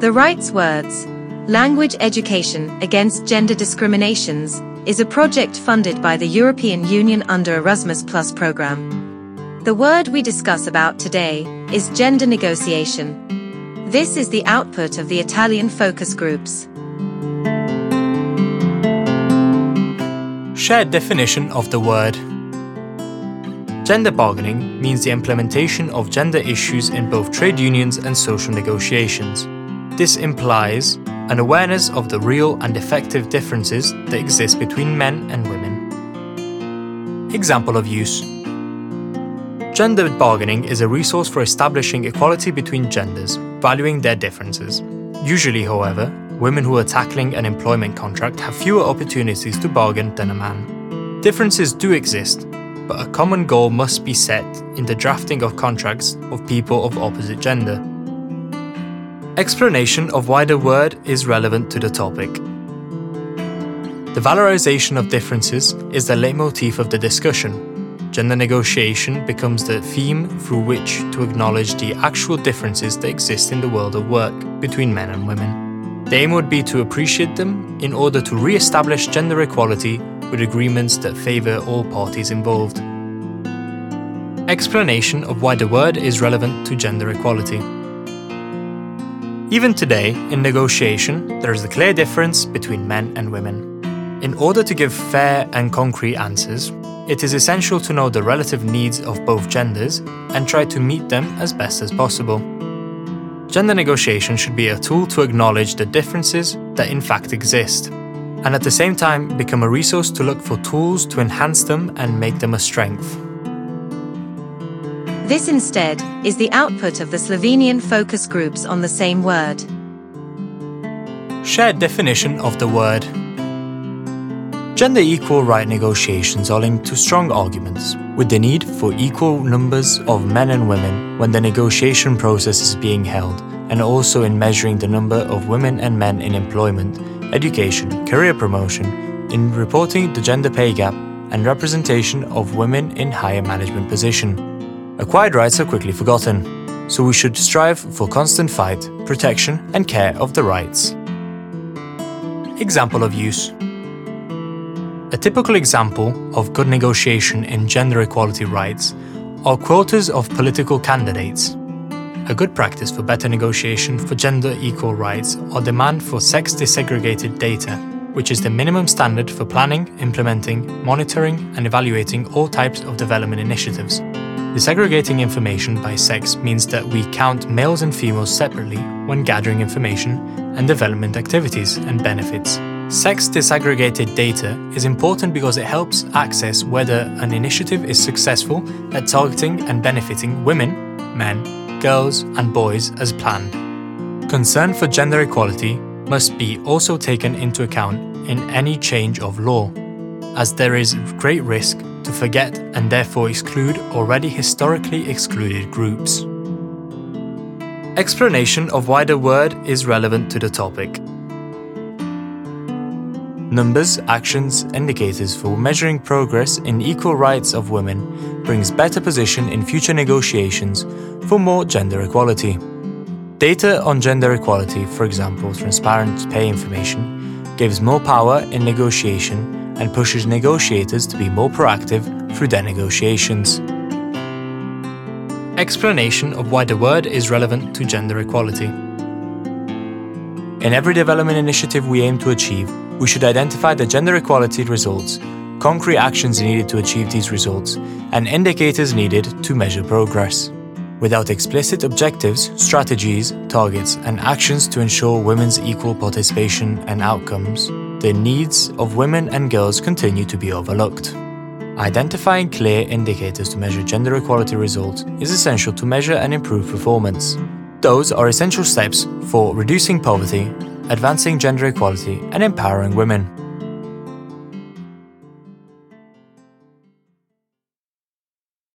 The Rights Words Language Education Against Gender Discriminations is a project funded by the European Union under Erasmus Plus program. The word we discuss about today is gender negotiation. This is the output of the Italian focus groups. Shared definition of the word Gender bargaining means the implementation of gender issues in both trade unions and social negotiations. This implies an awareness of the real and effective differences that exist between men and women. Example of use Gender bargaining is a resource for establishing equality between genders, valuing their differences. Usually, however, women who are tackling an employment contract have fewer opportunities to bargain than a man. Differences do exist, but a common goal must be set in the drafting of contracts of people of opposite gender. Explanation of why the word is relevant to the topic. The valorization of differences is the leitmotif of the discussion. Gender negotiation becomes the theme through which to acknowledge the actual differences that exist in the world of work between men and women. The aim would be to appreciate them in order to re establish gender equality with agreements that favour all parties involved. Explanation of why the word is relevant to gender equality. Even today, in negotiation, there is a clear difference between men and women. In order to give fair and concrete answers, it is essential to know the relative needs of both genders and try to meet them as best as possible. Gender negotiation should be a tool to acknowledge the differences that in fact exist and at the same time become a resource to look for tools to enhance them and make them a strength. This instead is the output of the Slovenian focus groups on the same word. Shared definition of the word. Gender equal right negotiations are linked to strong arguments, with the need for equal numbers of men and women when the negotiation process is being held, and also in measuring the number of women and men in employment education, career promotion, in reporting the gender pay gap, and representation of women in higher management position. Acquired rights are quickly forgotten, so we should strive for constant fight, protection, and care of the rights. Example of use A typical example of good negotiation in gender equality rights are quotas of political candidates. A good practice for better negotiation for gender equal rights are demand for sex desegregated data, which is the minimum standard for planning, implementing, monitoring, and evaluating all types of development initiatives. Desegregating information by sex means that we count males and females separately when gathering information and development activities and benefits. Sex disaggregated data is important because it helps access whether an initiative is successful at targeting and benefiting women, men, girls, and boys as planned. Concern for gender equality must be also taken into account in any change of law, as there is great risk to forget and therefore exclude already historically excluded groups. Explanation of why the word is relevant to the topic. Numbers, actions, indicators for measuring progress in equal rights of women brings better position in future negotiations for more gender equality. Data on gender equality, for example, transparent pay information, gives more power in negotiation and pushes negotiators to be more proactive through their negotiations. Explanation of why the word is relevant to gender equality. In every development initiative we aim to achieve, we should identify the gender equality results, concrete actions needed to achieve these results, and indicators needed to measure progress. Without explicit objectives, strategies, targets, and actions to ensure women's equal participation and outcomes, the needs of women and girls continue to be overlooked. Identifying clear indicators to measure gender equality results is essential to measure and improve performance. Those are essential steps for reducing poverty, advancing gender equality, and empowering women.